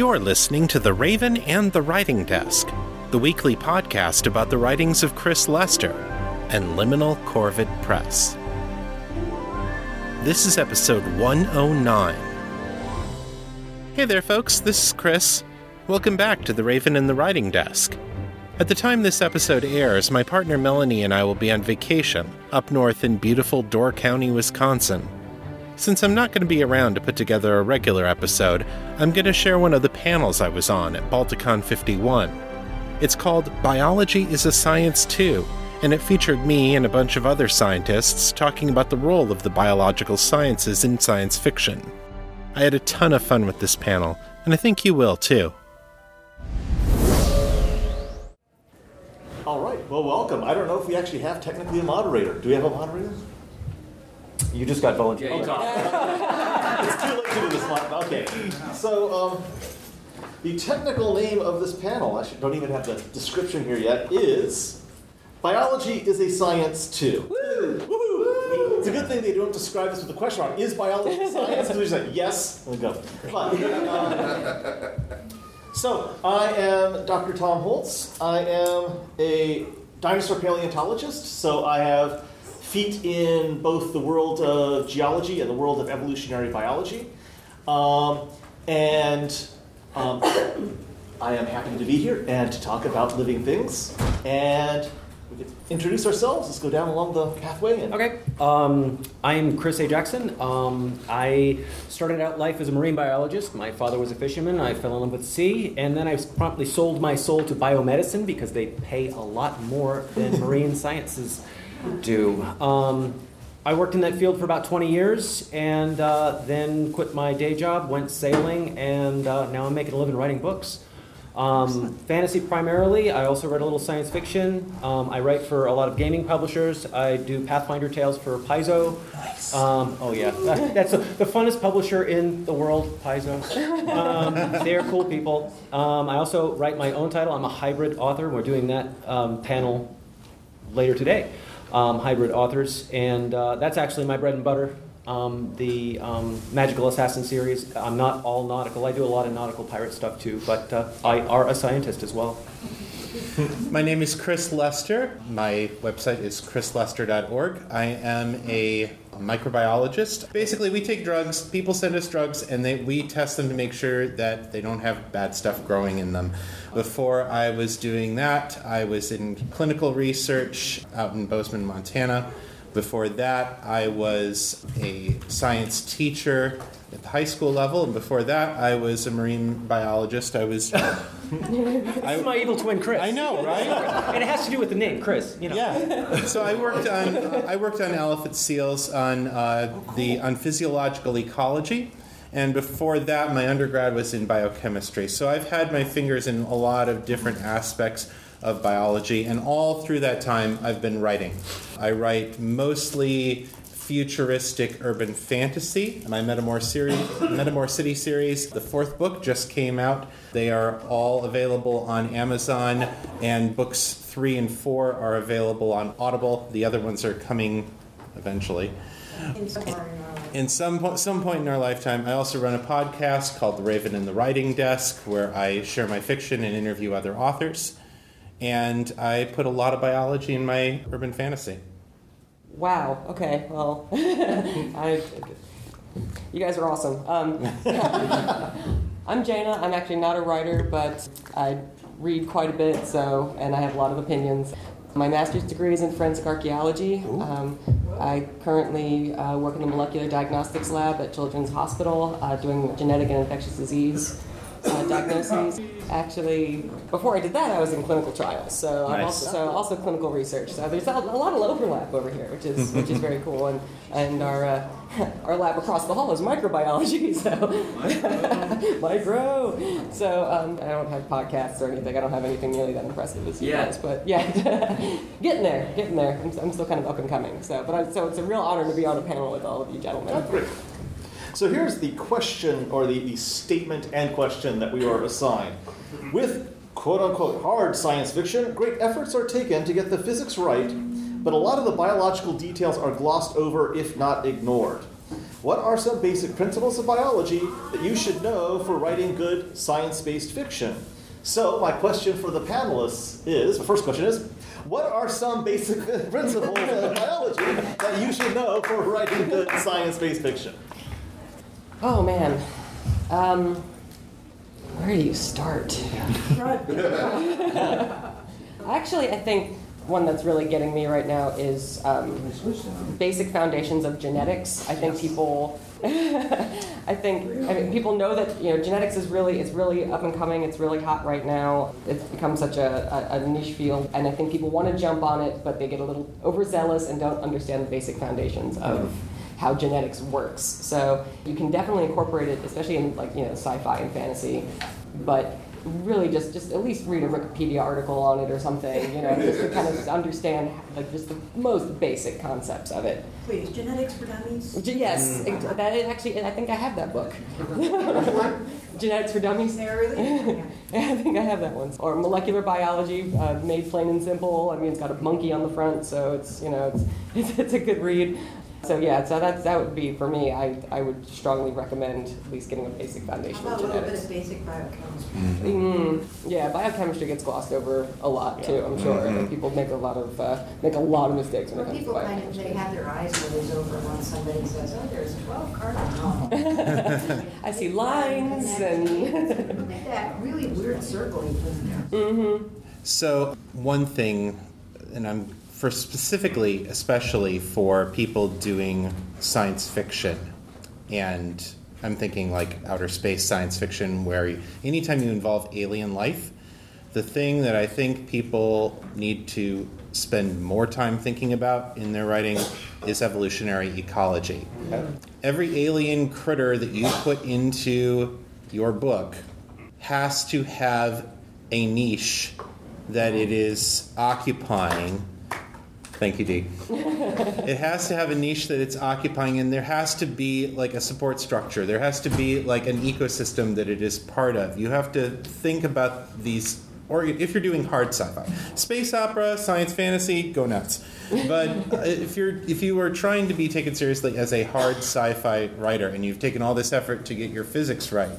You're listening to The Raven and the Writing Desk, the weekly podcast about the writings of Chris Lester and Liminal Corvid Press. This is episode 109. Hey there, folks, this is Chris. Welcome back to The Raven and the Writing Desk. At the time this episode airs, my partner Melanie and I will be on vacation up north in beautiful Door County, Wisconsin. Since I'm not going to be around to put together a regular episode, I'm going to share one of the panels I was on at Balticon 51. It's called Biology is a Science Too, and it featured me and a bunch of other scientists talking about the role of the biological sciences in science fiction. I had a ton of fun with this panel, and I think you will too. All right. Well, welcome. I don't know if we actually have technically a moderator. Do we have a moderator? You just got volunteered. it's too late to do this one. Okay. So, um, the technical name of this panel, I should, don't even have the description here yet, is Biology is a Science Too. Woo! It's a good thing they don't describe this with a question mark. Is biology a science? Because they're just like, yes, we go. But, um, so, I am Dr. Tom Holtz. I am a dinosaur paleontologist, so I have feet in both the world of geology and the world of evolutionary biology. Um, and um, I am happy to be here and to talk about living things. And we can introduce ourselves. Let's go down along the pathway. And Okay. Um, I'm Chris A. Jackson. Um, I started out life as a marine biologist. My father was a fisherman. I fell in love with the sea, and then I promptly sold my soul to biomedicine because they pay a lot more than marine sciences do. Um, I worked in that field for about 20 years, and uh, then quit my day job, went sailing, and uh, now I'm making a living writing books. Um, fantasy primarily. I also write a little science fiction. Um, I write for a lot of gaming publishers. I do Pathfinder Tales for Paizo. Nice. Um, oh yeah, that's the, the funnest publisher in the world, Paizo. Um, they're cool people. Um, I also write my own title. I'm a hybrid author. We're doing that um, panel later today. Um, hybrid authors, and uh, that's actually my bread and butter. Um, the um, Magical Assassin series. I'm not all nautical. I do a lot of nautical pirate stuff too, but uh, I are a scientist as well. My name is Chris Lester. My website is chrislester.org. I am a microbiologist. Basically, we take drugs, people send us drugs, and they, we test them to make sure that they don't have bad stuff growing in them. Before I was doing that, I was in clinical research out in Bozeman, Montana. Before that, I was a science teacher at the high school level, and before that, I was a marine biologist. I was. This is my evil twin, Chris. I know, right? and it has to do with the name, Chris. You know. Yeah. So I worked on I worked on elephant seals on uh, the on physiological ecology, and before that, my undergrad was in biochemistry. So I've had my fingers in a lot of different aspects of biology, and all through that time, I've been writing. I write mostly futuristic urban fantasy. My Metamor series, Metamor City series, the fourth book just came out. They are all available on Amazon, and books three and four are available on Audible. The other ones are coming eventually. In some some point in our lifetime, I also run a podcast called The Raven and the Writing Desk, where I share my fiction and interview other authors. And I put a lot of biology in my urban fantasy. Wow. Okay. Well, I, you guys are awesome. Um, I'm Jana. I'm actually not a writer, but I read quite a bit, so and I have a lot of opinions. My master's degree is in forensic archaeology. Um, I currently uh, work in the molecular diagnostics lab at Children's Hospital, uh, doing genetic and infectious disease uh, diagnoses. Actually, before I did that, I was in clinical trials, so I'm Nice. also so also clinical research. So there's a, a lot of overlap over here, which is which is very cool. And and our uh, our lab across the hall is microbiology, so micro. So um, I don't have podcasts or anything. I don't have anything nearly that impressive as you Yeah. guys, but yeah, getting there, getting there. I'm, I'm still kind of up and coming. So, but I, so it's a real honor to be on a panel with all of you gentlemen. Great. So here's the question, or the, the statement and question that we are assigned. With quote unquote hard science fiction, great efforts are taken to get the physics right, but a lot of the biological details are glossed over, if not ignored. What are some basic principles of biology that you should know for writing good science based fiction? So, my question for the panelists is the first question is what are some basic principles of biology that you should know for writing good science based fiction? Oh man. Um, where do you start? Actually, I think one that's really getting me right now is um, basic foundations of genetics. I think people, I think I mean, people know that you know genetics is really it's really up and coming. It's really hot right now. It's become such a, a, a niche field, and I think people want to jump on it, but they get a little overzealous and don't understand the basic foundations of how genetics works. So you can definitely incorporate it, especially in like you know sci-fi and fantasy, but really just just at least read a Wikipedia article on it or something, you know, just to kind of understand like just the most basic concepts of it. Please, genetics for dummies. Yes, it, that is actually I think I have that book. Genetics for Dummies. There really? Yeah, I think I have that one. Or molecular biology, uh, made plain and simple. I mean, it's got a monkey on the front, so it's you know it's it's, it's a good read. So yeah, so that that would be for me. I, I would strongly recommend at least getting a basic How foundation about of a little bit of basic biochemistry? Mm, yeah, biochemistry gets glossed over a lot too. I'm sure people make a lot of uh, make a lot of mistakes when Well, it comes to people kind of, they have their eyes glazed over when somebody says, oh, there's 12 carbon. I see lines and. Like that really weird circle you put in there. mm-hmm. So, one thing, and I'm for specifically, especially for people doing science fiction, and I'm thinking like outer space science fiction, where anytime you involve alien life, the thing that I think people need to spend more time thinking about in their writing is evolutionary ecology. Every alien critter that you put into your book has to have a niche that it is occupying. Thank you, Dee. it has to have a niche that it's occupying, and there has to be like a support structure. There has to be like an ecosystem that it is part of. You have to think about these. Or if you're doing hard sci-fi, space opera, science fantasy, go nuts. But if you're if you are trying to be taken seriously as a hard sci-fi writer, and you've taken all this effort to get your physics right,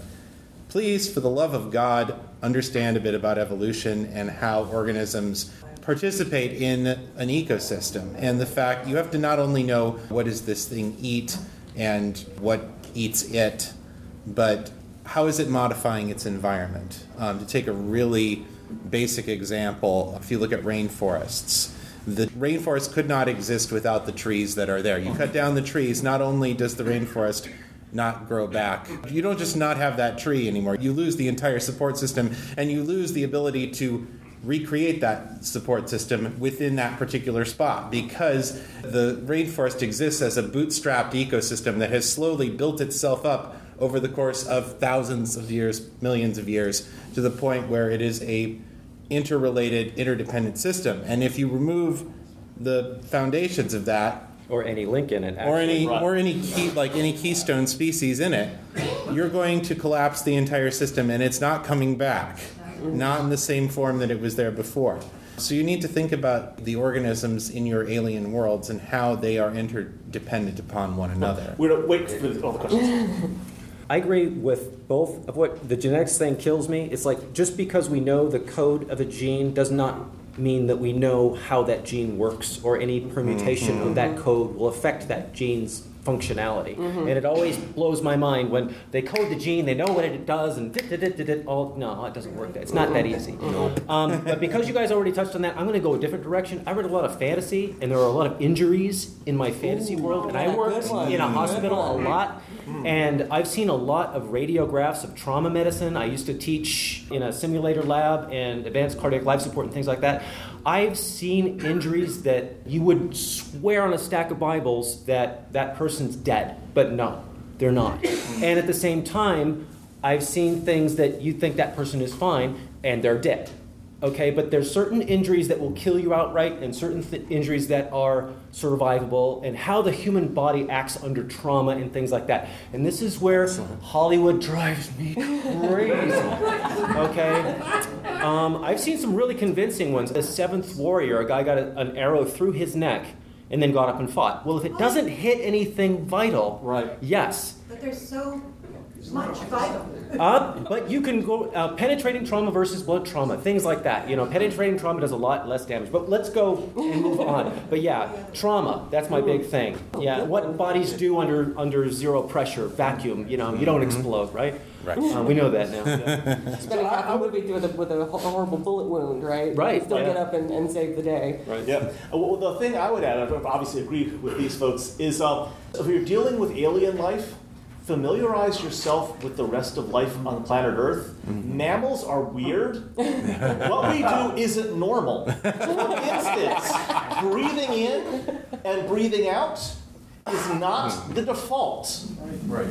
please, for the love of God, understand a bit about evolution and how organisms participate in an ecosystem. And the fact you have to not only know what does this thing eat and what eats it, but how is it modifying its environment? Um, to take a really basic example, if you look at rainforests, the rainforest could not exist without the trees that are there. You cut down the trees, not only does the rainforest not grow back. You don't just not have that tree anymore. You lose the entire support system and you lose the ability to recreate that support system within that particular spot because the rainforest exists as a bootstrapped ecosystem that has slowly built itself up over the course of thousands of years, millions of years, to the point where it is a interrelated, interdependent system. And if you remove the foundations of that, Or any link in it. or any Right. or any key like any keystone species in it, you're going to collapse the entire system, and it's not coming back, Mm-hmm. not in the same form that it was there before. So you need to think about the organisms in your alien worlds and how they are interdependent upon one another. We're gonna wait for all the questions. I agree with both of what the genetics thing kills me. It's like just because we know the code of a gene does not mean that we know how that gene works or any permutation of mm-hmm. that code will affect that gene's functionality. And it always blows my mind when they code the gene, they know what it does, and dit, dit, dit, dit, dit, all no, it doesn't work. That it's not that easy. Um, but because you guys already touched on that, I'm going to go a different direction. I read a lot of fantasy, and there are a lot of injuries in my fantasy world, and I worked in a hospital a one. lot. And I've seen a lot of radiographs of trauma medicine. I used to teach in a simulator lab and advanced cardiac life support and things like that. I've seen injuries that you would swear on a stack of Bibles that that person's dead, but no, they're not. And at the same time, I've seen things that you think that person is fine and they're dead. Okay, but there's certain injuries that will kill you outright and certain th- injuries that are survivable and how the human body acts under trauma and things like that. And this is where Hollywood drives me crazy. Okay? Um, I've seen some really convincing ones. The Seventh Warrior, a guy got a, an arrow through his neck and then got up and fought. Well, if it doesn't hit anything vital, Right. yes. But there's so much vital. Uh, but you can go uh, penetrating trauma versus blood trauma, things like that. You know, penetrating trauma does a lot less damage. But let's go and move on. But yeah, trauma, that's my big thing. Yeah, what bodies do under under zero pressure, vacuum. You know, you don't explode, right? Right. Uh, we know that now. Yeah. Spending half the movie with a, with a horrible bullet wound, right? Right, You still yeah. get up and, and save the day. Right. Yeah. Uh, Well, the thing I would add, I obviously agree with these folks, is uh, if you're dealing with alien life, familiarize yourself with the rest of life on planet Earth. Mammals are weird. what we do isn't normal. For instance, breathing in and breathing out is not the default. Right.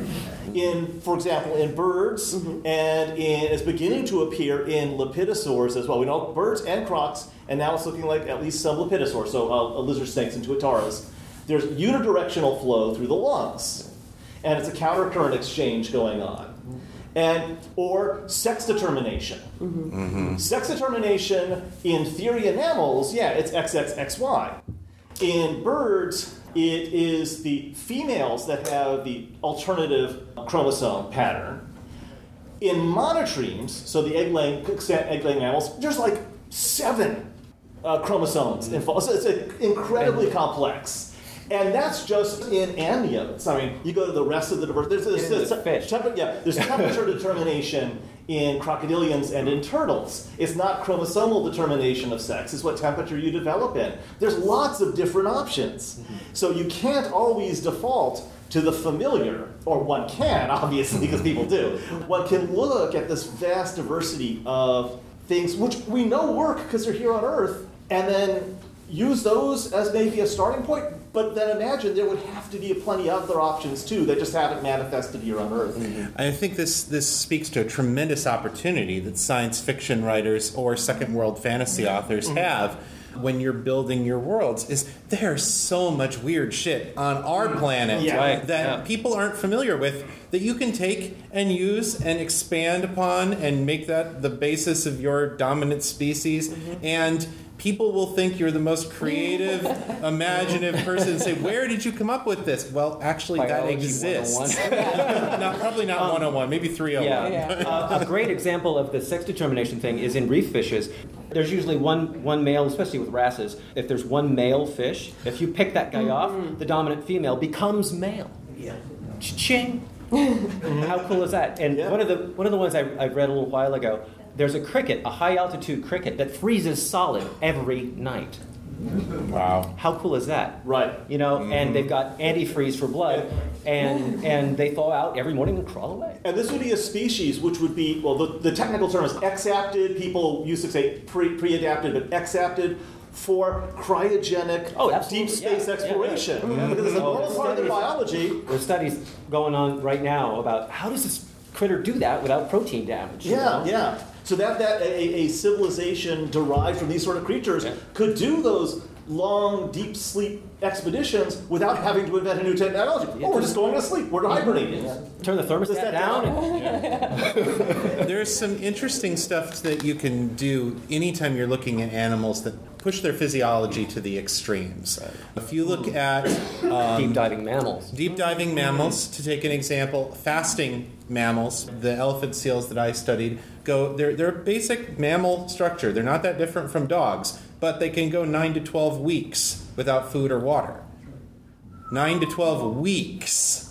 In, for example, in birds, and in, it's beginning to appear in lepidosaurs as well. We know birds and crocs, and now it's looking like at least some lepidosaurs, so uh, lizard snakes and tuataras. There's unidirectional flow through the lungs, and it's a countercurrent exchange going on. And or sex determination. Sex determination in theory in mammals, yeah, it's XXXY. In birds, it is the females that have the alternative chromosome pattern. In monotremes, so the egg-laying, egg-laying mammals, there's like seven uh, chromosomes involved. So it's incredibly complex. And that's just in amniotes. I mean, you go to the rest of the diverse. There's, there's, there's- fish. temper- yeah, there's temperature determination in crocodilians and in turtles. It's not chromosomal determination of sex. It's what temperature you develop in. There's lots of different options. So you can't always default to the familiar, or one can, obviously, because people do. One can look at this vast diversity of things which we know work because they're here on Earth, and then use those as maybe a starting point. But then imagine there would have to be plenty of other options too that just haven't manifested here on Earth. Mm-hmm. I think this this speaks to a tremendous opportunity that science fiction writers or second world fantasy mm-hmm. authors mm-hmm. have when you're building your worlds is there's so much weird shit on our planet Yeah. Right, that yeah. people aren't familiar with that you can take and use and expand upon and make that the basis of your dominant species and people will think you're the most creative imaginative person and say where did you come up with this well actually that exists 101. not, probably not 101 maybe 301 Yeah, Yeah. Uh, a great example of the sex determination thing is in reef fishes. There's usually one one male, especially with wrasses. If there's one male fish, if you pick that guy off, the dominant female becomes male. Yeah. Ching. How cool is that? And Yeah. one of the one of the ones I, I read a little while ago. There's a cricket, a high altitude cricket that freezes solid every night. wow How cool is that? Right. You know, and mm-hmm. they've got antifreeze for blood, and and they thaw out every morning and crawl away. And this would be a species which would be, well, the, the technical term is exapted. People used to say pre, pre-adapted, but exapted for cryogenic Oh, deep space Yeah, yeah, exploration. yeah. Because it's a Oh, normal part of the biology. There's studies going on right now about how does this critter do that without protein damage? you Yeah, know? yeah. So that, that a, a civilization derived from these sort of creatures Yeah. could do those long, deep sleep expeditions without having to invent a new technology. Yeah, oh, we're just- just going to sleep. We're hibernating. Turn the thermostat that down. down. and- There's some interesting stuff that you can do anytime you're looking at animals that push their physiology to the extremes. If you look at um, deep diving mammals. deep diving mammals, to take an example, fasting mammals, the elephant seals that I studied, go they're they're a basic mammal structure. They're not that different from dogs, but they can go nine to twelve weeks without food or water. Nine to twelve weeks.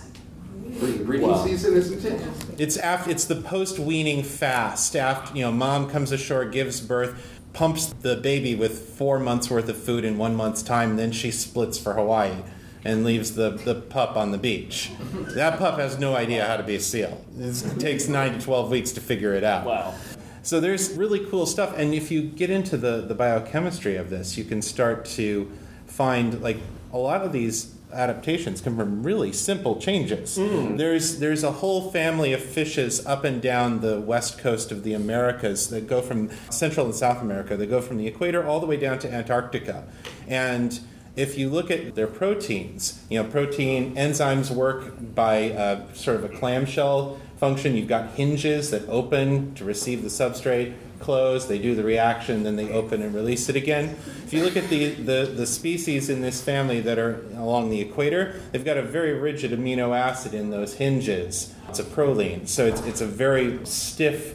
Breeding season isn't it? It's after it's the post weaning fast. After you know, mom comes ashore, gives birth, pumps the baby with four months worth of food in one month's time, then she splits for Hawaii and leaves the, the pup on the beach. That pup has no idea how to be a seal. It takes nine to twelve weeks to figure it out. Wow. So there's really cool stuff, and if you get into the, the biochemistry of this, you can start to find like a lot of these adaptations come from really simple changes. Hmm. There's there's a whole family of fishes up and down the west coast of the Americas that go from Central and South America. They go from the equator all the way down to Antarctica, and if you look at their proteins, you know, protein enzymes work by uh, sort of a clamshell function. You've got hinges that open to receive the substrate, close, they do the reaction, then they open and release it again. If you look at the, the, the species in this family that are along the equator, they've got a very rigid amino acid in those hinges. It's a proline, so it's, it's a very stiff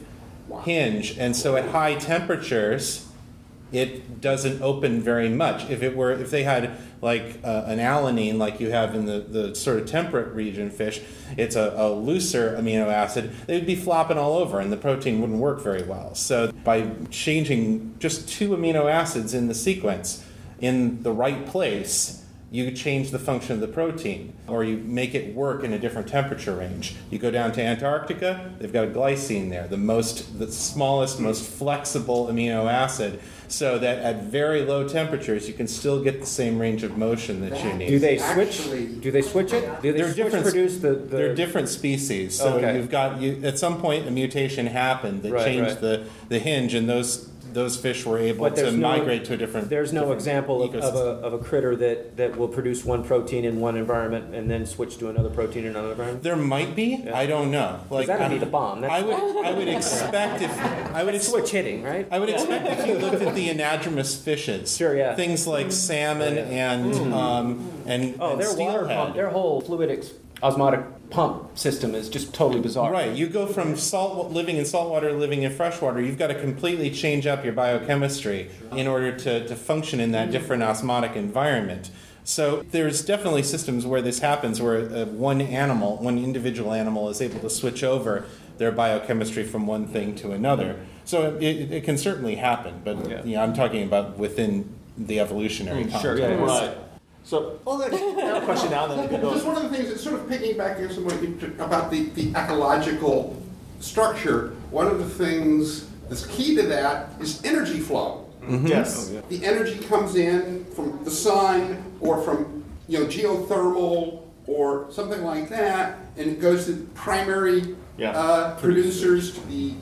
hinge. And so at high temperatures, it doesn't open very much. If it were, if they had like uh, an alanine, like you have in the, the sort of temperate region fish, it's a, a looser amino acid. They would be flopping all over, and the protein wouldn't work very well. So by changing just two amino acids in the sequence in the right place, you change the function of the protein or you make it work in a different temperature range. You go down to Antarctica, they've got a glycine there, the most the smallest, most flexible amino acid so that at very low temperatures you can still get the same range of motion that you need. Do they switch? Actually- do they switch it? Do they They're switch different- produce the, the They're different species. So Okay. you've got you at some point a mutation happened that Right, changed right. the, the hinge and those those fish were able But to there's no- migrate to a different There's no different example of, of, a, of a critter that, that will produce one protein in one environment and then switch to another protein in another environment. There might be. I don't know. Like that'd be the bomb. I would I would expect if I would ex- switch hitting, right? I would expect if you looked at the anadromous fishes, Sure, yeah. things like salmon and um, and Oh, and their water steelhead. pump, their whole fluid ex- osmotic pump system is just totally bizarre. Right, you go from salt living in saltwater to living in freshwater. You've got to completely change up your biochemistry in order to, to function in that different osmotic environment. So there's definitely systems where this happens, where uh, one animal, one individual animal, is able to switch over their biochemistry from one thing to another. So it, it can certainly happen, but Yeah. you know, I'm talking about within the evolutionary Mm, context. sure, yeah, yeah. Right. So, oh, well, I have a question now, and then you can go. Just one of the things that's sort of picking piggybacking somewhat about the, the ecological structure, one of the things that's key to that is energy flow. Mm-hmm. Yes. Oh, the energy comes in from the sun or from you know geothermal or something like that, and it goes to primary Yeah. uh, producers, to the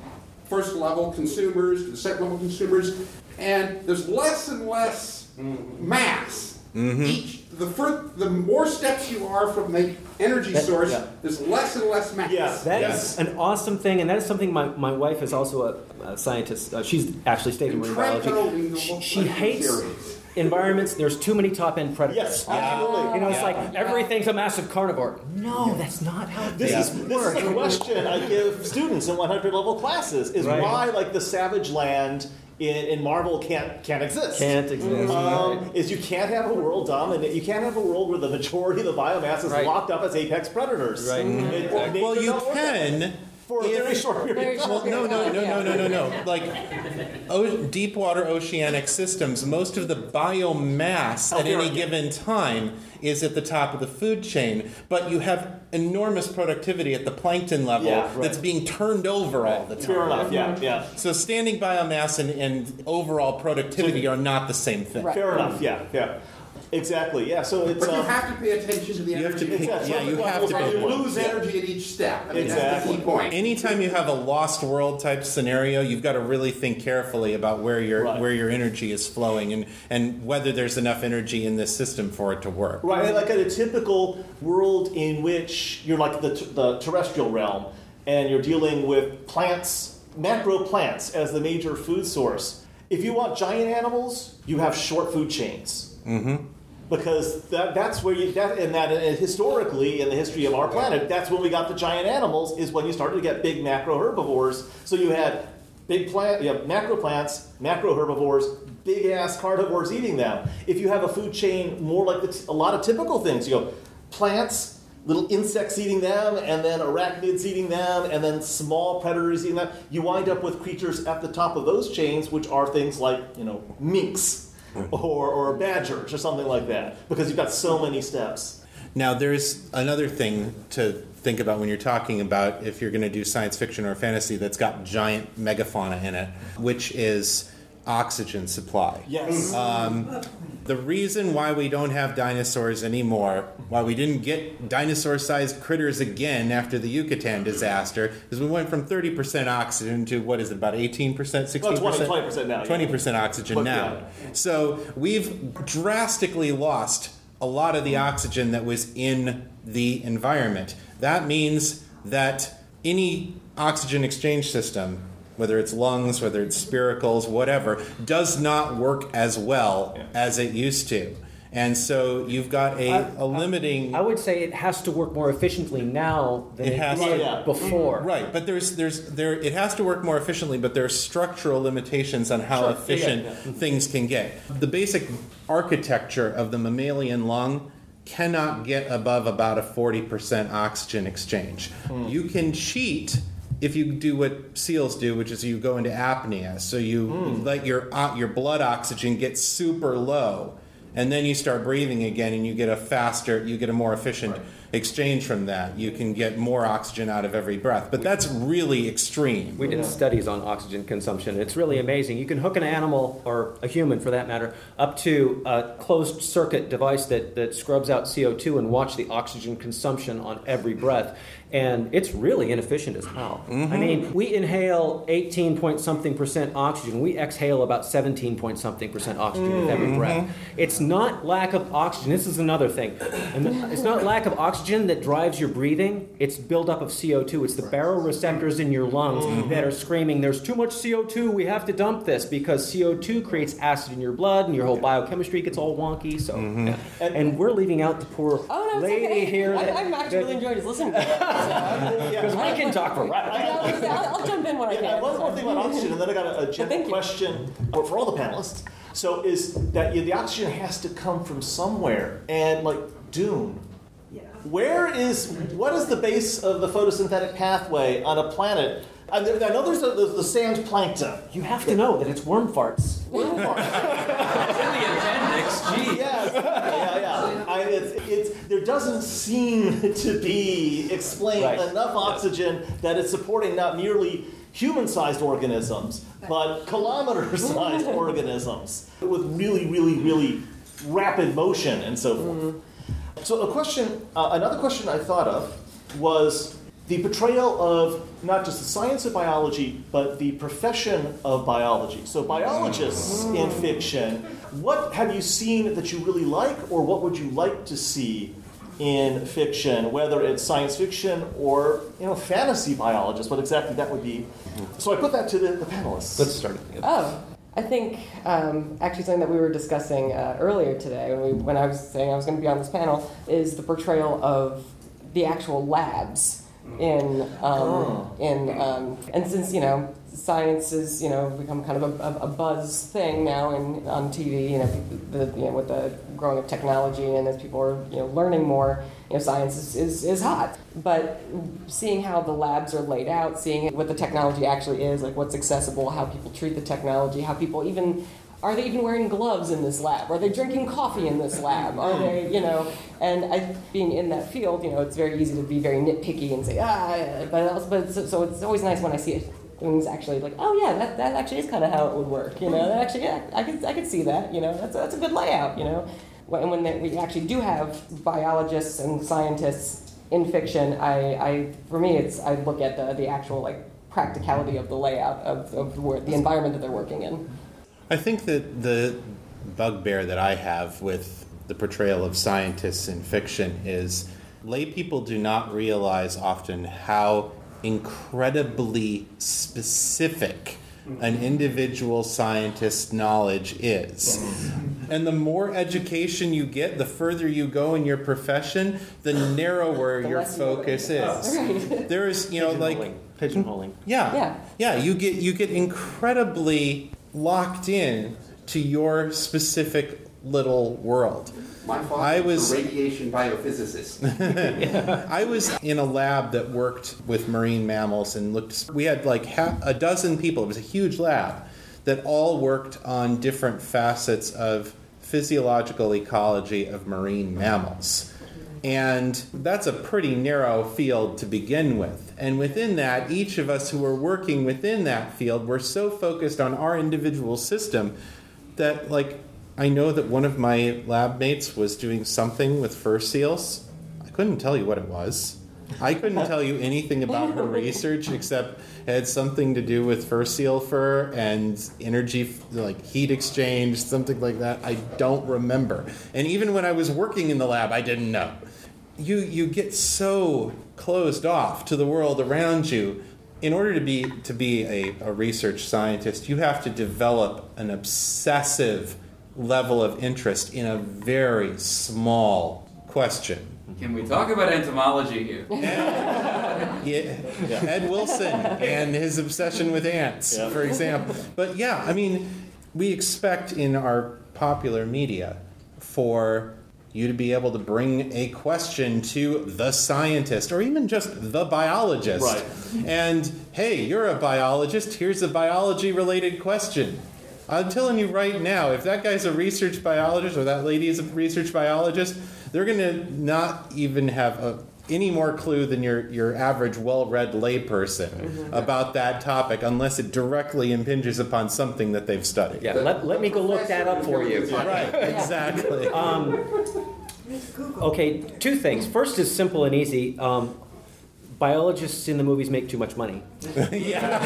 first level consumers, to the second level consumers, and there's less and less mm-hmm. mass. Mm-hmm. Each the fur, the more steps you are from the energy That- source, yeah. there's less and less mass. Yeah. That is Yes. an awesome thing, and that is something my, my wife is also a, a scientist. Uh, she's actually studying marine biology. Trento She, she hates series. environments. There's too many top end predators. Yes, absolutely. You know, it's Yeah. like everything's a massive carnivore. No, that's not how This things is this is a question I give students in 100 level classes: is Right. why like the savage land in, in Marvel can't can't exist. Can't exist. Um, is you can't have a world dominant. You can't have a world where the majority of the biomass is Right. locked up as apex predators. Right. It- nature Well, you don't work can. For a very short period. Very short Well, no, no, no, no, no, no, no. Like o- deep water oceanic systems, most of the biomass Oh, at any given time is at the top of the food chain, but you have enormous productivity at the plankton level Yeah, right. that's being turned over all the time. Fair enough. Yeah, yeah. So standing biomass and, and overall productivity are not the same thing. Right. Fair enough. Yeah, yeah. Exactly. Yeah. So it's. But you um, have to pay attention to the energy. You have energy. to pay- Exactly. yeah, you have to pay you attention. lose energy at each step. I mean, that's the Exactly. key point. Anytime you have a lost world type scenario, you've got to really think carefully about where your Right. where your energy is flowing and, and whether there's enough energy in this system for it to work. Right, like in a typical world in which you're like the, the terrestrial realm and you're dealing with plants, macro plants as the major food source. If you want giant animals, you have short food chains. Mm-hmm. Because that, that's where you, that, and that and historically in the history of our planet, that's when we got the giant animals, is when you started to get big macro herbivores. So you had big plant, you have macro plants, macro herbivores, big ass carnivores eating them. If you have a food chain more like the a lot of typical things, you go plants, little insects eating them, and then arachnids eating them, and then small predators eating them. You wind up with creatures at the top of those chains, which are things like you know minks or, or badgers or something like that, because you've got so many steps. Now, there's another thing to think about when you're talking about if you're going to do science fiction or fantasy that's got giant megafauna in it, which is oxygen supply. Yes. Mm-hmm. Um, the reason why we don't have dinosaurs anymore, why we didn't get dinosaur sized critters again after the Yucatan disaster, is we went from 30% oxygen to what is it, about 18%, 16%? Well, 20 20% now, 20% oxygen But, now. So we've drastically lost a lot of the oxygen that was in the environment. That means that any oxygen exchange system, whether it's lungs, whether it's spiracles, whatever, does not work as well as it used to. And so you've got a, a limiting. I would say it has to work more efficiently now than It it, has did to. Yeah. before. Mm-hmm. Right, but there's there's there it has to work more efficiently, but there are structural limitations on how Sure, efficient yeah, things can get. The basic architecture of the mammalian lung cannot get above about a 40% oxygen exchange. Hmm. You can cheat if you do what seals do, which is you go into apnea. So you let your uh, your blood oxygen get super low and then you start breathing again and you get a faster you get a more efficient exchange from that you can get more oxygen out of every breath but that's really extreme We did studies on oxygen consumption. It's really amazing. You can hook an animal, or a human for that matter, up to a closed circuit device that, that scrubs out CO2 and watch the oxygen consumption on every breath. And it's really inefficient as hell. I mean, mm-hmm. we inhale 18 point something percent oxygen. We exhale about 17 point something percent oxygen with every mm-hmm. breath. It's not lack of oxygen. This is another thing. And it's not lack of oxygen that drives your breathing. It's buildup of CO2. It's the baroreceptors in your lungs mm-hmm. that are screaming, "There's too much CO2. We have to dump this," because CO2 creates acid in your blood, and your whole biochemistry gets all wonky. So, yeah. And- and, we're leaving out the poor Oh no, lady okay. here. I, that- I'm actually really enjoying just listening. To it. because we can talk for right. I'll, I'll, I'll jump in when I Yeah, can. and one more thing about oxygen, and then I got a, a general Thank you. question for for all the panelists. So is that yeah, the oxygen has to come from somewhere, and like Dune, where is what is the base of the photosynthetic pathway on a planet? I, I know there's, a, there's the sand plankton. You have to know that it's worm farts. Worm Yes, yeah, yeah. I, it's, it's, there doesn't seem to be explained Right. enough oxygen that it's supporting not merely human-sized organisms, but kilometer-sized organisms with really, really, really rapid motion and so forth. So a question, uh, another question I thought of was the portrayal of not just the science of biology, but the profession of biology. So biologists in fiction, what have you seen that you really like, or what would you like to see in fiction, whether it's science fiction or you know fantasy biologists, what exactly that would be? So I put that to the, the panelists. Let's start. Oh, I think um, actually something that we were discussing uh, earlier today when, we, when I was saying I was going to be on this panel is the portrayal of the actual labs in um, in um, and since you know science has you know become kind of a, a, a buzz thing now in on TV you know, the, you know with the growing of technology and as people are you know learning more you know science is, is, is hot. But seeing how the labs are laid out seeing what the technology actually is like what's accessible how people treat the technology how people even are they even wearing gloves in this lab? Are they drinking coffee in this lab? Are they, you know, and I, being in that field, you know, it's very easy to be very nitpicky and say, ah, but, also, but so, so it's always nice when I see things actually like, oh yeah, that, that actually is kind of how it would work, you know, that actually, yeah, I could, I could see that, you know, that's, that's a good layout, you know. When, when they, we actually do have biologists and scientists in fiction, I, I for me, it's, I look at the, the actual, like, practicality of the layout of, of the, wor- the environment that they're working in. I think that the bugbear that I have with the portrayal of scientists in fiction is lay people do not realize often how incredibly specific an individual scientist's knowledge is. And the more education you get, the further you go in your profession, the narrower The your less you know focus what is. Oh, right. There is, you know, like Pigeonholing. Pigeonholing. yeah. Yeah. Yeah, you get you get incredibly locked in to your specific little world. My father I was, a radiation biophysicist. I was in a lab that worked with marine mammals and looked we had like half, a dozen people. It was a huge lab that all worked on different facets of physiological ecology of marine mammals. And that's a pretty narrow field to begin with. And within that, each of us who are working within that field, we're so focused on our individual system that, like, I know that one of my lab mates was doing something with fur seals. I couldn't tell you what it was. I couldn't tell you anything about her research except it had something to do with fur seal fur and energy, like heat exchange, something like that. I don't remember. And even when I was working in the lab, I didn't know. You, you get so closed off to the world around you. In order to be, to be a, a research scientist, you have to develop an obsessive level of interest in a very small question. Can we talk about entomology here? Yeah, Ed Wilson and his obsession with ants, Yeah. for example. But yeah, I mean, we expect in our popular media for you to be able to bring a question to the scientist or even just the biologist. Right. And hey, you're a biologist, here's a biology related question. I'm telling you right now, if that guy's a research biologist or that lady is a research biologist, they're going to not even have a, any more clue than your, your average well read layperson about that topic unless it directly impinges upon something that they've studied. Yeah, let, let me go look that up for you. Right, exactly. Okay, two things. First is simple and easy. Um, biologists in the movies make too much money. yeah.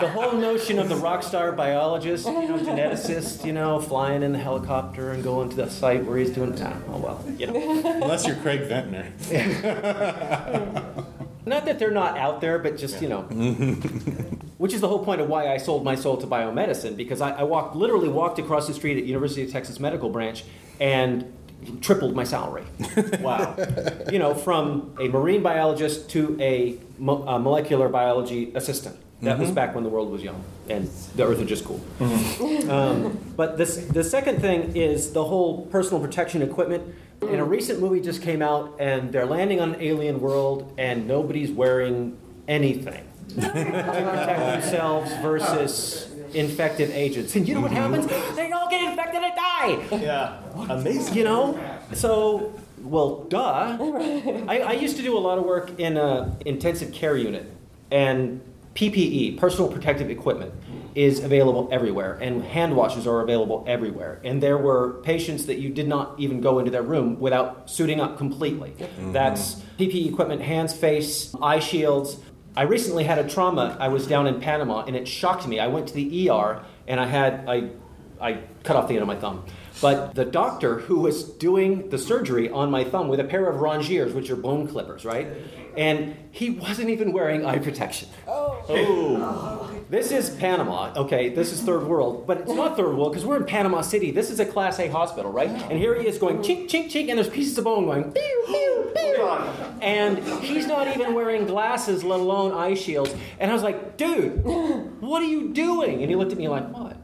The whole notion of the rock star biologist, you know, geneticist, you know, flying in the helicopter and going to the site where he's doing, ah, oh well, you know. Unless you're Craig Venter. Not that they're not out there, but just, you know. Which is the whole point of why I sold my soul to biomedicine, because I, I walked, literally walked across the street at University of Texas Medical Branch and tripled my salary. Wow. you know, from a marine biologist to a, mo- a molecular biology assistant. That was back when the world was young and the earth was just cool. Um, but this, the second thing is the whole personal protection equipment. And a recent movie just came out, and they're landing on an alien world, and nobody's wearing anything to protect themselves versus infected agents. And you know what mm-hmm. happens? They all get infected and die. Yeah. Amazing. You know? So, well, duh. I, I used to do a lot of work in a intensive care unit, and PPE, personal protective equipment, is available everywhere, and hand washes are available everywhere. And there were patients that you did not even go into their room without suiting up completely. That's mm-hmm. PPE equipment, hands, face, eye shields. I recently had a trauma. I was down in Panama, and it shocked me. I went to the ER, and I had I I cut off the end of my thumb. But the doctor who was doing the surgery on my thumb with a pair of rongeurs, which are bone clippers, right? And he wasn't even wearing eye protection. Oh. This is Panama, okay? This is third world, but it's not third world because we're in Panama City. This is a Class A hospital, right? And here he is going chink, chink, chink, and there's pieces of bone going pew, pew, pew. And he's not even wearing glasses, let alone eye shields. And I was like, dude, what are you doing? And he looked at me like, what?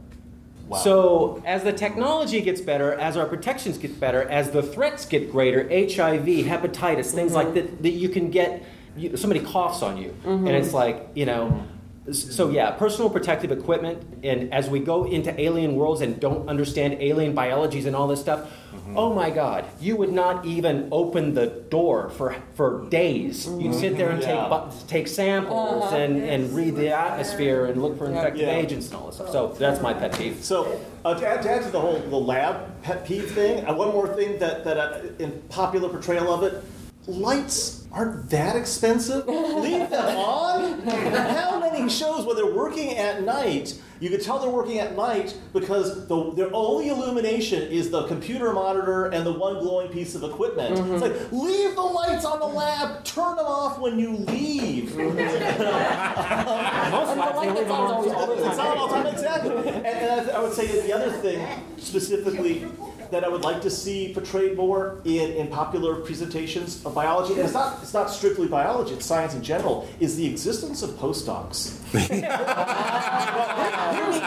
Wow. So, as the technology gets better, as our protections get better, as the threats get greater, HIV, hepatitis, things like mm-hmm. that, that you can get, you, somebody coughs on you, and mm-hmm. it's like, you know, so yeah, personal protective equipment, and as we go into alien worlds and don't understand alien biologies and all this stuff, oh my God, you would not even open the door for for days. You'd sit there and Yeah. take bu- take samples and, and read the atmosphere and look for infected Yeah. agents and all this stuff. So that's my pet peeve. So uh, to, add, to add to the whole the lab pet peeve thing, uh, one more thing that that uh, in popular portrayal of it, lights aren't that expensive. Leave them on. How many shows where they're working at night? You could tell they're working at night because the, their only illumination is the computer monitor and the one glowing piece of equipment. It's mm-hmm. like leave the lights on the lab. Turn them off when you leave. Most And the labs, light they leave that's them on on all all the the It's on all the time, exactly. And, and I, I would say the other thing specifically that I would like to see portrayed more in, in popular presentations of biology, and it's not it's not strictly biology, it's science in general, is the existence of postdocs.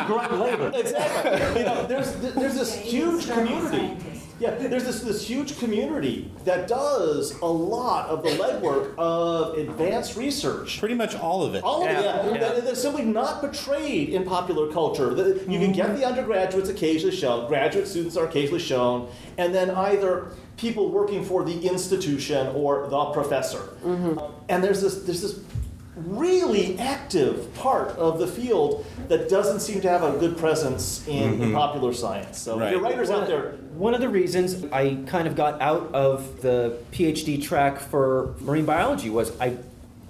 Grunt labor. Exactly. You know, there's there's this huge community. Yeah, there's this, this huge community that does a lot of the legwork of advanced research. Pretty much all of it. All of it, Yeah, yeah. yeah. They're- They're simply not portrayed in popular culture. The- You can get the undergraduates occasionally shown, graduate students are occasionally shown, and then either people working for the institution or the professor. Mm-hmm. And there's this there's this really active part of the field that doesn't seem to have a good presence in, in mm-hmm. popular science. So Right. your writers out there. One of the reasons I kind of got out of the PhD track for marine biology was I,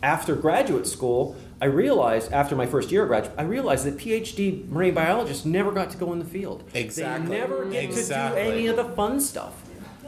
after graduate school, I realized after my first year of graduate, I realized that PhD marine biologists never got to go in the field. Exactly. They never get Exactly. to do any of the fun stuff.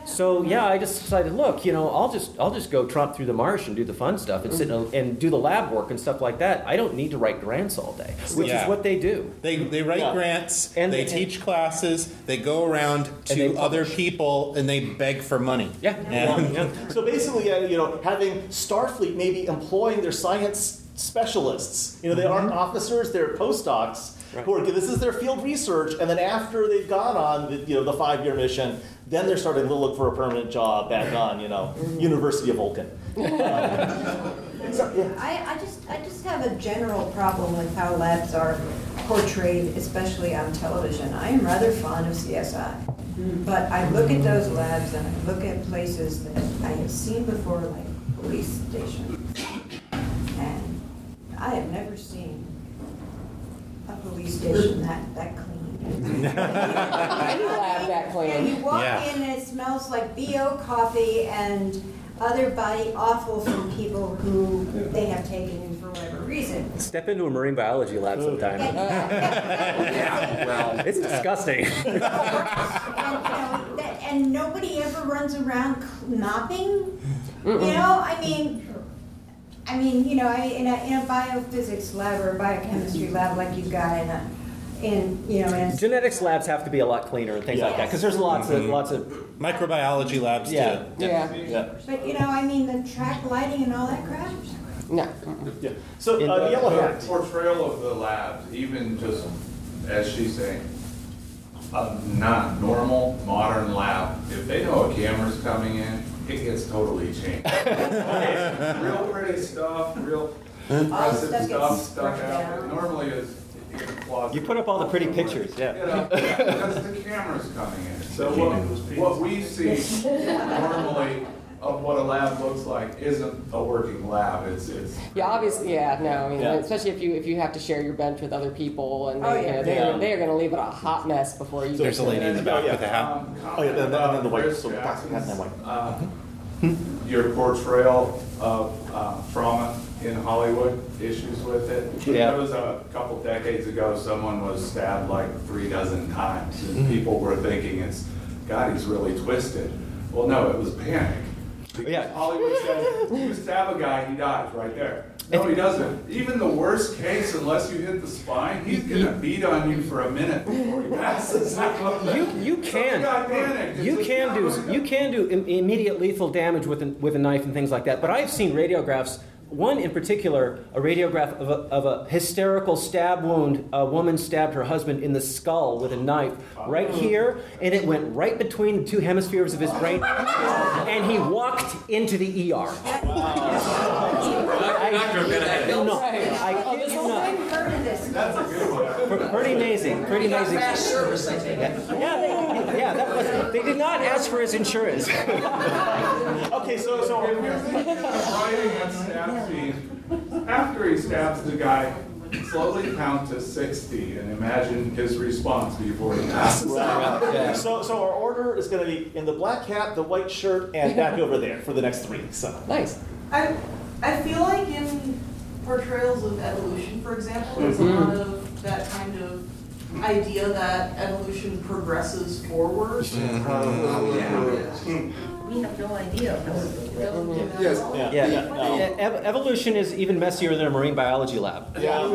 So yeah, I just decided, look, you know, I'll just I'll just go tromp through the marsh and do the fun stuff and sit and, and do the lab work and stuff like that. I don't need to write grants all day, which Yeah. is what they do. They, they write Yeah. grants, And they they- teach classes, they go around to other people and they beg for money. Yeah. And- yeah. So basically, uh, you know, having Starfleet maybe employing their science specialists. You know, they aren't officers; they're postdocs who are. This is their field research, and then after they've gone on, the, you know, the five-year mission, then they're starting to look for a permanent job back on, you know, mm. University of Vulcan. So, yeah. I, I just, I just have a general problem with how labs are portrayed, especially on television. I am rather fond of CSI. Mm-hmm. But I look at those labs and I look at places that I have seen before, like police station. And I have never seen a police station that, that clean. Any lab that And clean. you walk Yeah. in and it smells like BO coffee and other body awful from people who they have taken in for whatever reason. Step into a marine biology lab sometime. And, Well, it's disgusting. and, you know, that- and nobody ever runs around mopping. You know, I mean, I mean, you know, I, in a, in a biophysics lab or a biochemistry lab like you've got in a, in, you know, in. Genetics labs have to be a lot cleaner and things like that because there's lots of lots of Microbiology labs Yeah. too. Yeah. Yeah. But, you know, I mean, the track lighting and all that crap. No. yeah. So In uh, the- Yellow The Hat. portrayal of the labs, even just, as she's saying, a not normal, modern lab, if they know a camera's coming in, it gets totally changed. Real pretty stuff, real impressive stuff stuff, stuck out. down. It Normally is in a closet. You put up all the pretty pictures, yeah. You know, because the camera's coming in. So what, what we see normally of what a lab looks like isn't a working lab. It's, it's. Yeah, obviously, yeah, no, I mean, Yeah. especially if you if you have to share your bench with other people, and they, Oh, you yeah. know, they're, Yeah. they're going to leave it a hot mess before you. There's a lady in the back Oh, yeah. with a hat. Um, Oh, yeah, and then- and then the white, so black hat and then white. uh, Your portrayal of uh, trauma in Hollywood, issues with it. Yeah. There was a couple decades ago, someone was stabbed like three dozen times, and people were thinking it's, God, he's really twisted. Well, no, it was panic. Yeah. Hollywood says, you stab a guy, he dies right there. No, he doesn't. Even the worst case, unless you hit the spine, he's gonna beat on you for a minute before he passes. You you can the guy panicked. It's you can do you can do immediate lethal damage with a, with a knife and things like that. But I've seen radiographs. One in particular, a radiograph of a, of a hysterical stab wound. A woman stabbed her husband in the skull with a knife right here, and it went right between the two hemispheres of his brain, and he walked into the ER. I, no, I kid you not. I've heard of Pretty amazing. Pretty amazing. Fast service, I think. Yeah, yeah, they, yeah. That was. They did not ask for his insurance. Okay, so so If you're thinking of writing a stab scene, after he stabs the guy, slowly count to 60 and imagine his response before he passes out. So, so our order is going to be in the black hat, the white shirt, and back over there for the next three. So, Nice. I, I feel like in portrayals of evolution, for example, there's a mm-hmm. lot of that kind of idea that evolution progresses forward. Mm-hmm. Mm-hmm. We have no idea. Yes. yeah, Yeah, no. E- ev- evolution is even messier than a marine biology lab. yeah.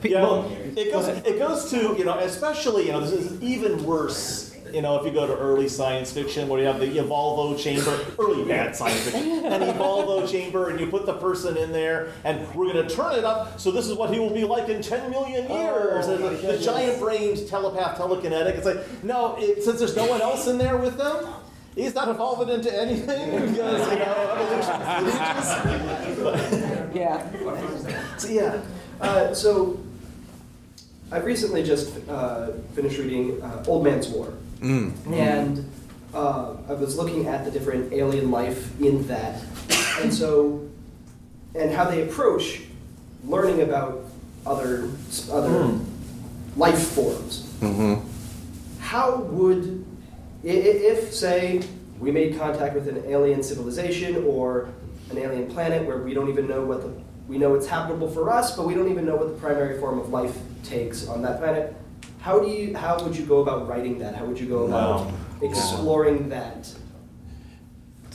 Pe- Yeah, well, it goes. It goes to you know, especially you know, this is even worse. You know, if you go to early science fiction where you have the Evolvo chamber, early bad science fiction, an Evolvo chamber, and you put the person in there, and we're going to turn it up. So this is what he will be like in 10 million oh, years. And the, the giant-brained telepath, telekinetic. It's like, no, it, since there's no one else in there with them. He's not evolving into anything because you know evolution Yeah. So yeah, Uh, so, I've recently just uh, finished reading uh, Old Man's War, Mm. and uh, I was looking at the different alien life in that, and so, and how they approach learning about other other life forms. hmm How would, i- i- if say we made contact with an alien civilization or an alien planet where we don't even know what the we know it's habitable for us, but we don't even know what the primary form of life takes on that planet. How do you? How would you go about writing that? How would you go about Wow. exploring that?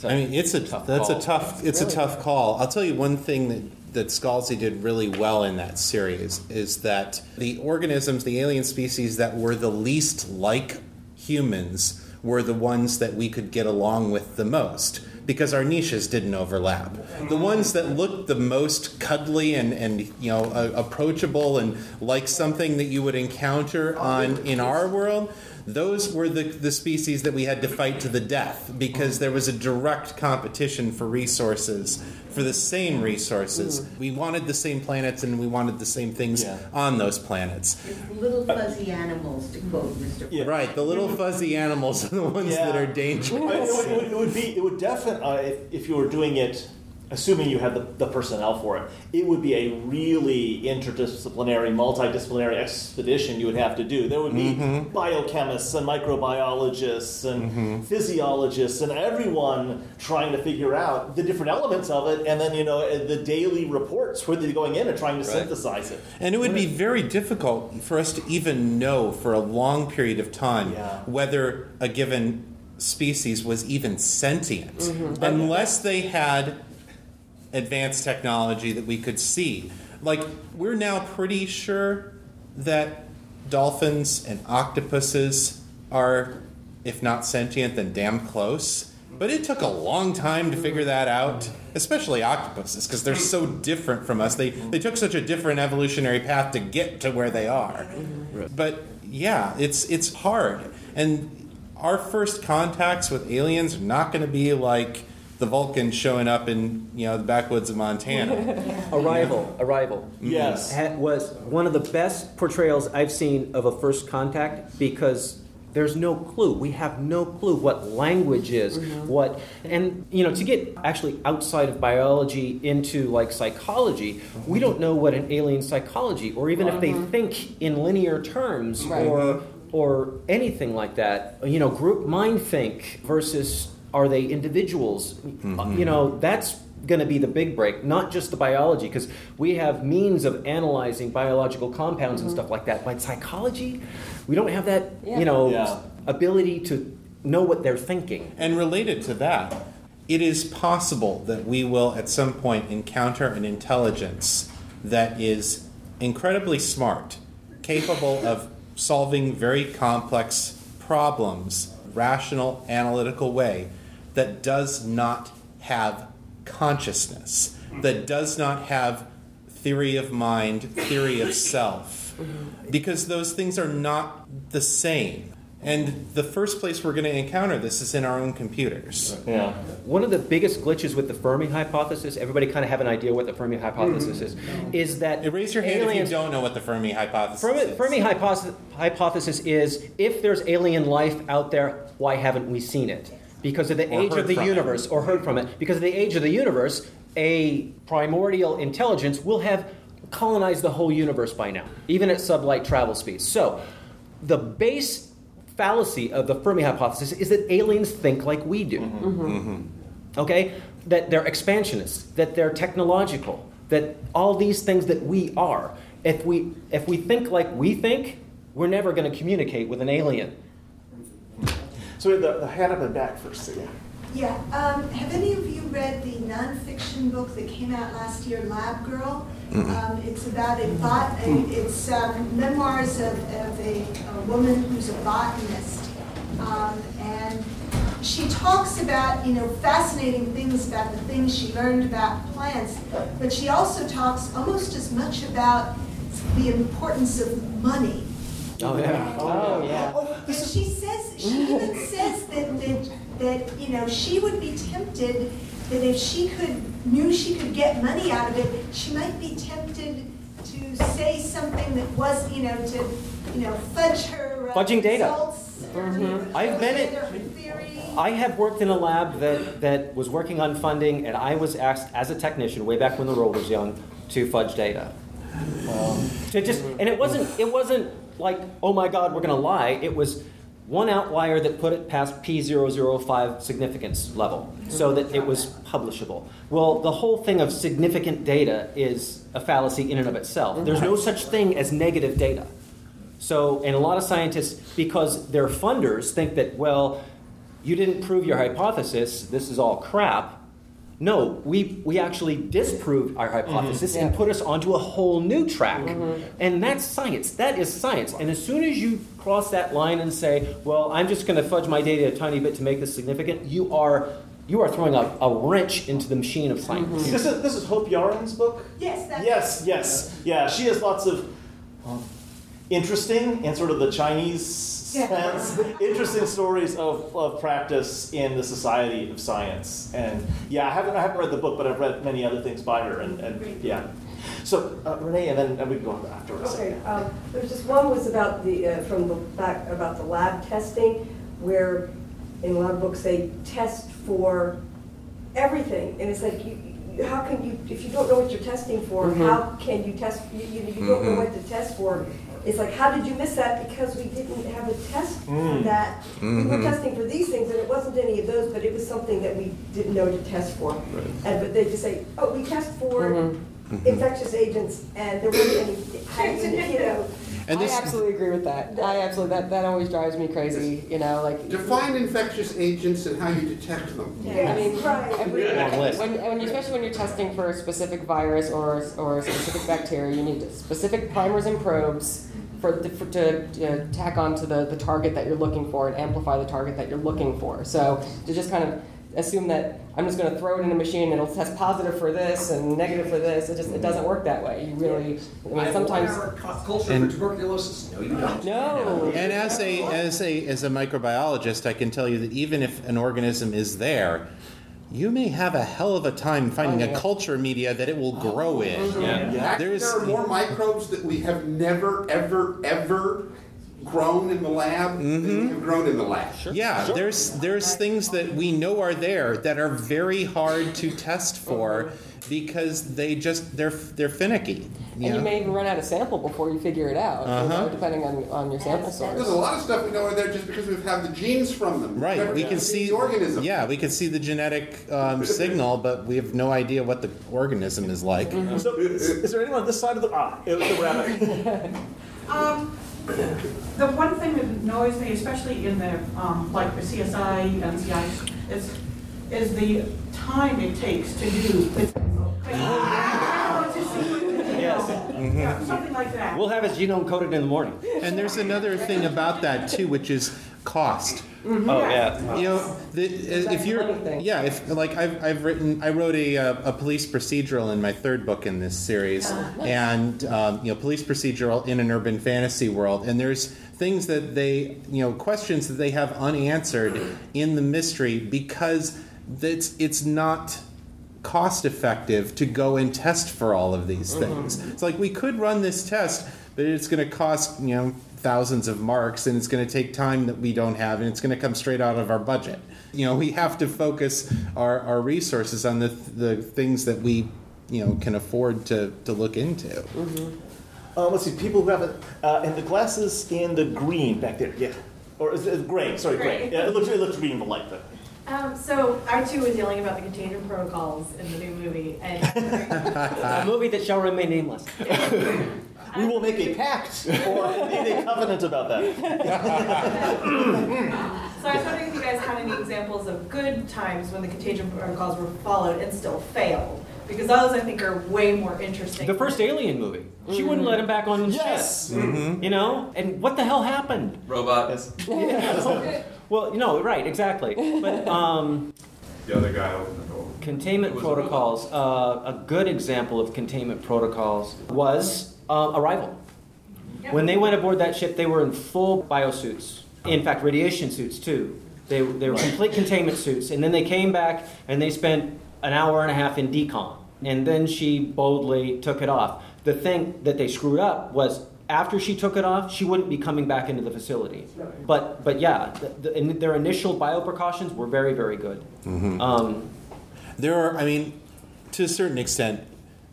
I mean, it's a Tough that's call. a tough it's Really? a tough call. I'll tell you one thing that that Scalzi did really well in that series is that the organisms, the alien species that were the least like humans, were the ones that we could get along with the most because our niches didn't overlap. The ones that looked the most cuddly and, and you know uh, approachable and like something that you would encounter on in our world, those were the, the species that we had to fight to the death because there was a direct competition for resources, for the same resources. We wanted the same planets and we wanted the same things Yeah. on those planets. It's little fuzzy animals, to quote Mr. Yeah. Right, the little fuzzy animals are the ones that are dangerous. it would- it would be, it would definitely, uh, if, if you were doing it, assuming you had the, the personnel for it, it would be a really interdisciplinary, multidisciplinary expedition you would have to do. There would be mm-hmm. biochemists and microbiologists and mm-hmm. physiologists and everyone trying to figure out the different elements of it, and then, you know, uh, the daily reports where they're going in and trying to synthesize it. And it would be very difficult for us to even know for a long period of time Yeah. whether a given species was even sentient mm-hmm. unless they had advanced technology that we could see. Like, we're now pretty sure that dolphins and octopuses are, if not sentient, then damn close. But it took a long time to figure that out, especially octopuses, because they're so different from us. They, they took such a different evolutionary path to get to where they are. But yeah, it's, it's hard. And our first contacts with aliens are not going to be like the Vulcan showing up in you know the backwoods of Montana. Arrival, Arrival. Mm-hmm. Yes. Ha- was one of the best portrayals I've seen of a first contact because there's no clue. We have no clue what language is, mm-hmm. what, and you know, to get actually outside of biology into like psychology, we don't know what an alien psychology, or even if they mm-hmm. think in linear terms, Right. or or anything like that. You know, group mind think versus are they individuals? Uh, You know, that's going to be the big break, not just the biology, because we have means of analyzing biological compounds and stuff like that. But psychology, we don't have that, Yeah. you know, Yeah. ability to know what they're thinking. And related to that, it is possible that we will at some point encounter an intelligence that is incredibly smart, capable of solving very complex problems, rational, analytical way, that does not have consciousness, that does not have theory of mind, theory of self, because those things are not the same. And the first place we're going to encounter this is in our own computers. Yeah. One of the biggest glitches with the Fermi hypothesis, everybody kind of have an idea what the Fermi hypothesis is, is that Hey, Raise your hand aliens- if you don't know what the Fermi hypothesis Fermi, is. Fermi hypothesis, hypothesis is if there's alien life out there, why haven't we seen it? Because of the Or age of the from it. universe, or heard from it. Because of the age of the universe, a primordial intelligence will have colonized the whole universe by now, even at sublight travel speeds. So, the base fallacy of the Fermi hypothesis is that aliens think like we do mm-hmm. Mm-hmm. Mm-hmm. okay that they're expansionists that they're technological that all these things that we are if we if we think like we think we're never going to communicate with an alien So we have the, the hand up and back first. So yeah. Yeah, um, have any of you read the nonfiction book that came out last year, Lab Girl? Um, it's about a bot, it's um, memoirs of, of a, a woman who's a botanist. Um, and she talks about, you know, fascinating things about the things she learned about plants, but she also talks almost as much about the importance of money. Oh yeah Oh, yeah. And she says, she even says that, that, that, you know, she would be tempted, that if she could, knew she could get money out of it, she might be tempted to say something that was, you know, to, you know, fudge her uh, Fudging data. results, Mhm. I've been it- I have worked in a lab that, that was working on funding, and I was asked as a technician, way back when the world was young, to fudge data. Um, to just, and it wasn't, it wasn't like, oh my God, we're to lie. It was one outlier that put it past P005 significance level, so that it was publishable. Well, the whole thing of significant data is a fallacy in and of itself. There's no such thing as negative data. So, and a lot of scientists, because their funders think that, well, you didn't prove your hypothesis, this is all crap. No, we, we actually disproved our hypothesis and Yeah. put us onto a whole new track. Mm-hmm. And that's science. That is science. And as soon as you cross that line and say, well, I'm just going to fudge my data a tiny bit to make this significant, you are, you are throwing a, a wrench into the machine of science. Mm-hmm. This is this is Hope Jahren's book. Yes, that's. Yes, yes, yeah. She has lots of um, interesting and sort of the Chinese Yeah. Sense, interesting stories of, of practice in the Society of Science. And yeah, I haven't I haven't read the book, but I've read many other things by her. And, and yeah. So uh, Renee, and then and we can go on afterwards. Okay, um, there's just one was about the, uh, from the back, about the lab testing, where in a lot of books they test for everything, and it's like, you, you- how can you, if you don't know what you're testing for, Mhm. how can you test, you, you you don't know what to test for? It's like, how did you miss that? Because we didn't have a test for Mm. that. We were Mhm. testing for these things, and it wasn't any of those, but it was something that we didn't know to test for. And, but they just say, oh, we test for Mhm. infectious agents, and there wasn't any, you know, And this, I absolutely agree with that. I absolutely that that always drives me crazy. You know, like Define infectious agents and how you detect them. Yeah, I mean, Right. every, Long list. when, when you, especially when you're testing for a specific virus or, or a specific bacteria, you need specific primers and probes for, the, for to, to tack onto the, the target that you're looking for and amplify the target that you're looking for. So to just kind of assume that I'm just going to throw it in a machine and it'll test positive for this and negative for this, it just it doesn't work that way. You really, I mean, sometimes culture And- for tuberculosis? No, you don't. no. and as a as a as a microbiologist, I can tell you that even if an organism is there, you may have a hell of a time finding Oh, a culture media that it will grow in. Actually, There's there are more microbes that we have never, ever, ever grown in the lab than we have grown in the lab. Sure. Yeah, there's there's things that we know are there that are very hard to test for because they just they're they're finicky. You And you may even run out of sample before you figure it out, you know, Uh-huh. depending on, on your sample source. There's a lot of stuff we know are there just because we've had the genes from them. Right, never we can see the organism. Yeah, we can see the genetic um, signal, but we have no idea what the organism is like. So is, is there anyone on this side of the ah? It was the rabbit. Um, the one thing that annoys me, especially in the, um, like the CSI, NCI, is, is the time it takes to do. it's- Yes. Yeah, something like that. We'll have his genome coded in the morning. And there's another thing about that too, which is cost. Oh, yeah. You know, the, if you're, thing. yeah, if like I've, I've written, I wrote a, uh, a police procedural in my third book in this series, and um, you know, police procedural in an urban fantasy world, and there's things that they, you know, questions that they have unanswered in the mystery because it's it's not cost effective to go and test for all of these things. It's like we could run this test, but it's going to cost, you know, thousands of marks and it's going to take time that we don't have and it's going to come straight out of our budget. You know, we have to focus our, our resources on the, the things that we, you know, can afford to, to look into. Uh, let's see, people who have it, uh, and the glasses in the green back there, yeah. Or is it gray? Sorry, gray. Gray. Yeah, it looks, it looks green in the light, but. Um, so I too was yelling about the contagion protocols in the new movie, and A movie that shall remain nameless. We will make a pact or indeed a covenant about that. so I was wondering if you guys had any examples of good times when the contagion protocols were followed and still failed, because those I think are way more interesting. The first Alien movie. She wouldn't let him back on the Yes. ship. You know? And what the hell happened? Robot. Yeah. well, you know, right, exactly. But um, The other guy opened the door. containment It was a protocols, uh, a good example of containment protocols was uh, Arrival. When they went aboard that ship, they were in full biosuits. In fact, radiation suits too. They, they were complete containment suits. And then they came back and they spent an hour and a half in decon. and then she boldly took it off. The thing that they screwed up was after she took it off, she wouldn't be coming back into the facility. But but yeah, the, the, in their initial bio precautions were very very good. Um, There are, I mean, to a certain extent,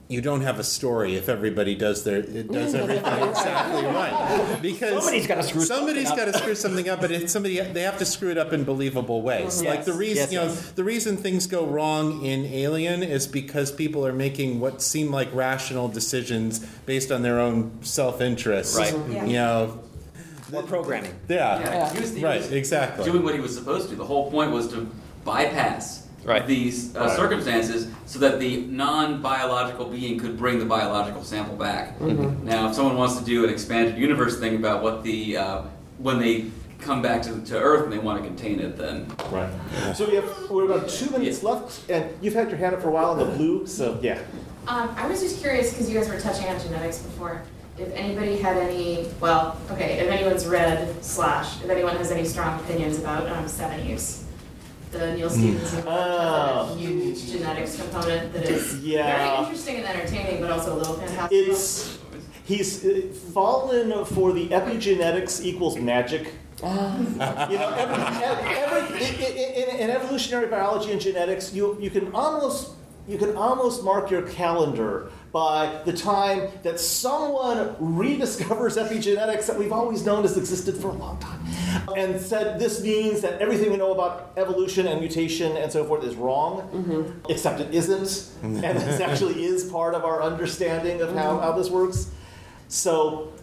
you don't have a story if everybody does their it does everything exactly right. Because Somebody's gotta screw somebody's something got up. to screw something up, but it's somebody they have to screw it up in believable ways. Yes. Like the reason Yes, you know yes. the reason things go wrong in Alien is because people are making what seem like rational decisions based on their own self interest. Right. Yeah. You know. More programming. Yeah. Yeah, he was- he right. was Exactly. Doing what he was supposed to. The whole point was to bypass Right. these uh, Right. circumstances so that the non-biological being could bring the biological sample back. Mhm. Now, if someone wants to do an expanded universe thing about what the uh, when they come back to, to Earth and they want to contain it, then Right. So we have we're about two minutes left, and you've had your hand up for a while in the blue, so yeah. Um, I was just curious because you guys were touching on genetics before. If anybody had any, well, okay, if anyone's read slash, if anyone has any strong opinions about um, Seveneves, the Neal Stephenson and Oh. huge genetics component that is Yeah. very interesting and entertaining, but also a little fantastic. It's he's uh, fallen for the epigenetics equals magic. you know, every, every, in, in, in evolutionary biology and genetics, you, you can almost you can almost mark your calendar by the time that someone rediscovers epigenetics that we've always known has existed for a long time, and said this means that everything we know about evolution and mutation and so forth is wrong, mm-hmm. except it isn't, mm-hmm. and this actually is part of our understanding of how, mm-hmm. how this works. So,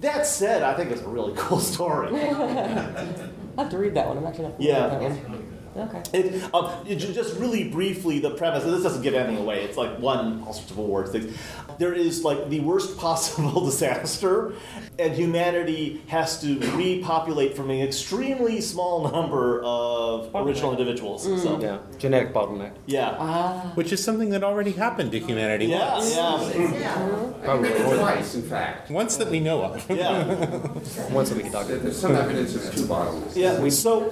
that said, I think it's a really cool story. I'll have to read that one. I'm actually not Yeah. that one. Okay. It, um, it just really briefly, the premise, and this doesn't give anything away, it's like one, all sorts of awards things. There is like the worst possible disaster, and humanity has to repopulate from an extremely small number of original individuals. So, yeah, genetic bottleneck. yeah. Which is something that already happened to humanity Yeah, once. yeah. Probably Twice, in fact. Once that we know of. Yeah. once that we can talk about. There's some evidence of two bottles. Yeah, we so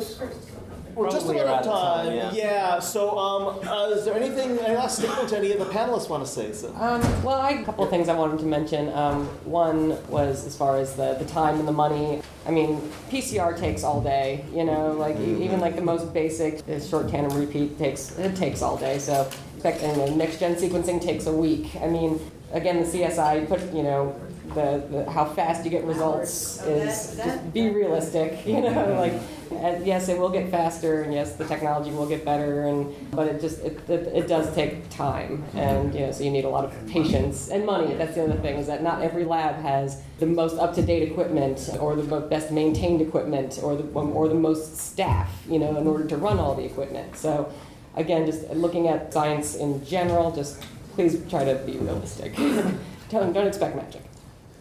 we're just Probably about are out out of of time. time, yeah. so um, uh, is there anything, any last statement any of the panelists want to say? So. Um, well, I had a couple of things I wanted to mention. Um, one was as far as the, the time and the money. I mean, PCR takes all day. You know, like e- even like the most basic uh, short tandem repeat takes it takes all day. So, spec- and the next gen sequencing takes a week. I mean, again, the CSI put you know. The, the, how fast you get results is just be realistic, you know. Like, yes, it will get faster, and yes, the technology will get better, and but it just it, it, it does take time, and you know, so you need a lot of patience and money. That's the other thing is that not every lab has the most up to date equipment or the best maintained equipment or the or the most staff, you know, in order to run all the equipment. So, again, just looking at science in general, just please try to be realistic. don't, don't expect magic.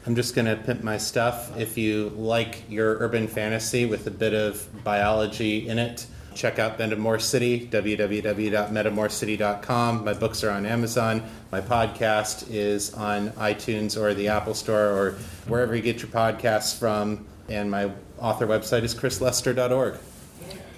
I'm just going to pimp my stuff. If you like your urban fantasy with a bit of biology in it, check out Metamor City, www.metamorcity.com. My books are on Amazon. My podcast is on iTunes or the Apple Store or wherever you get your podcasts from. And my author website is chrislester.org.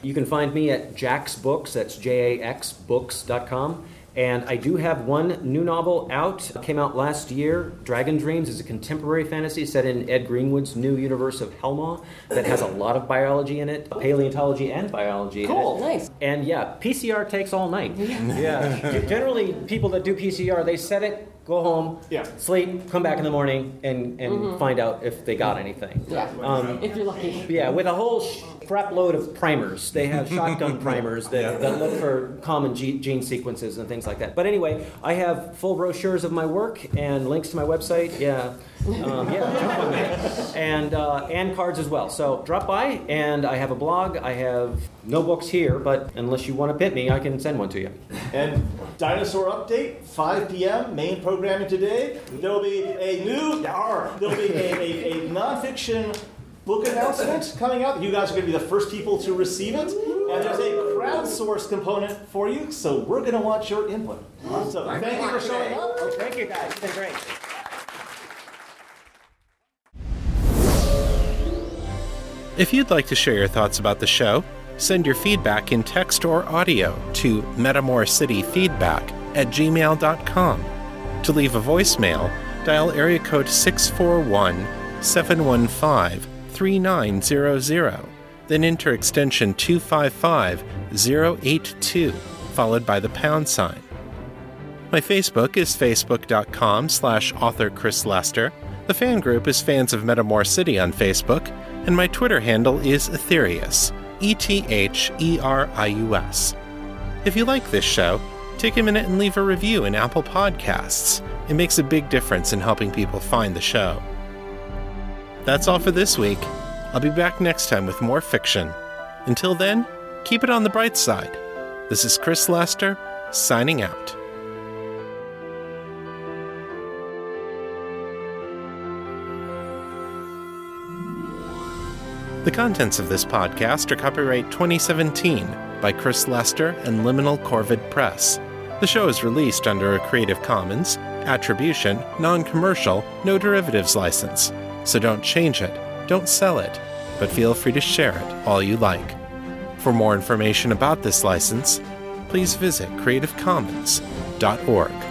You can find me at Jax Books. That's J A X Books.com. And I do have one new novel out. It came out last year. Dragon Dreams is a contemporary fantasy set in Ed Greenwood's new universe of Hellmaw that has a lot of biology in it, paleontology and biology. Cool, in it. nice. And yeah, PCR takes all night. yeah. G- Generally, people that do PCR, they set it, go home, Yeah. sleep, come back in the morning, and, and Mhm. find out if they got anything. Yeah, Um, if you're lucky. yeah, with a whole crap load of primers. They have shotgun primers that, that look for common ge- gene sequences and things like that. But anyway, I have full brochures of my work and links to my website. Yeah, um, yeah, jump on that. And uh, and cards as well. So drop by, and I have a blog. I have no books here, but unless you want to pit me, I can send one to you. And dinosaur update, 5 p.m. Main programming today. There will be a new, there will be a, a, a nonfiction book announcement coming out. You guys are going to be the first people to receive it, and there's a crowdsource component for you. So we're going to want your input. So thank you for showing up. Thank you guys. It's been great. If you'd like to share your thoughts about the show, send your feedback in text or audio to metamorcityfeedback at gmail.com. To leave a voicemail, dial area code 641 715 3900, then enter extension 255 082, followed by the pound sign. My Facebook is facebook.com slash author Chris Lester. The fan group is Fans of Metamor City on Facebook, and my Twitter handle is Etherius, E T H E R I U S. If you like this show, take a minute and leave a review in Apple Podcasts. It makes a big difference in helping people find the show. That's all for this week. I'll be back next time with more fiction. Until then, keep it on the bright side. This is Chris Lester, signing out. The contents of this podcast are copyright 2017 by Chris Lester and Liminal Corvid Press. The show is released under a Creative Commons, Attribution, Non Commercial, No Derivatives license. So don't change it, don't sell it, but feel free to share it all you like. For more information about this license, please visit creativecommons.org.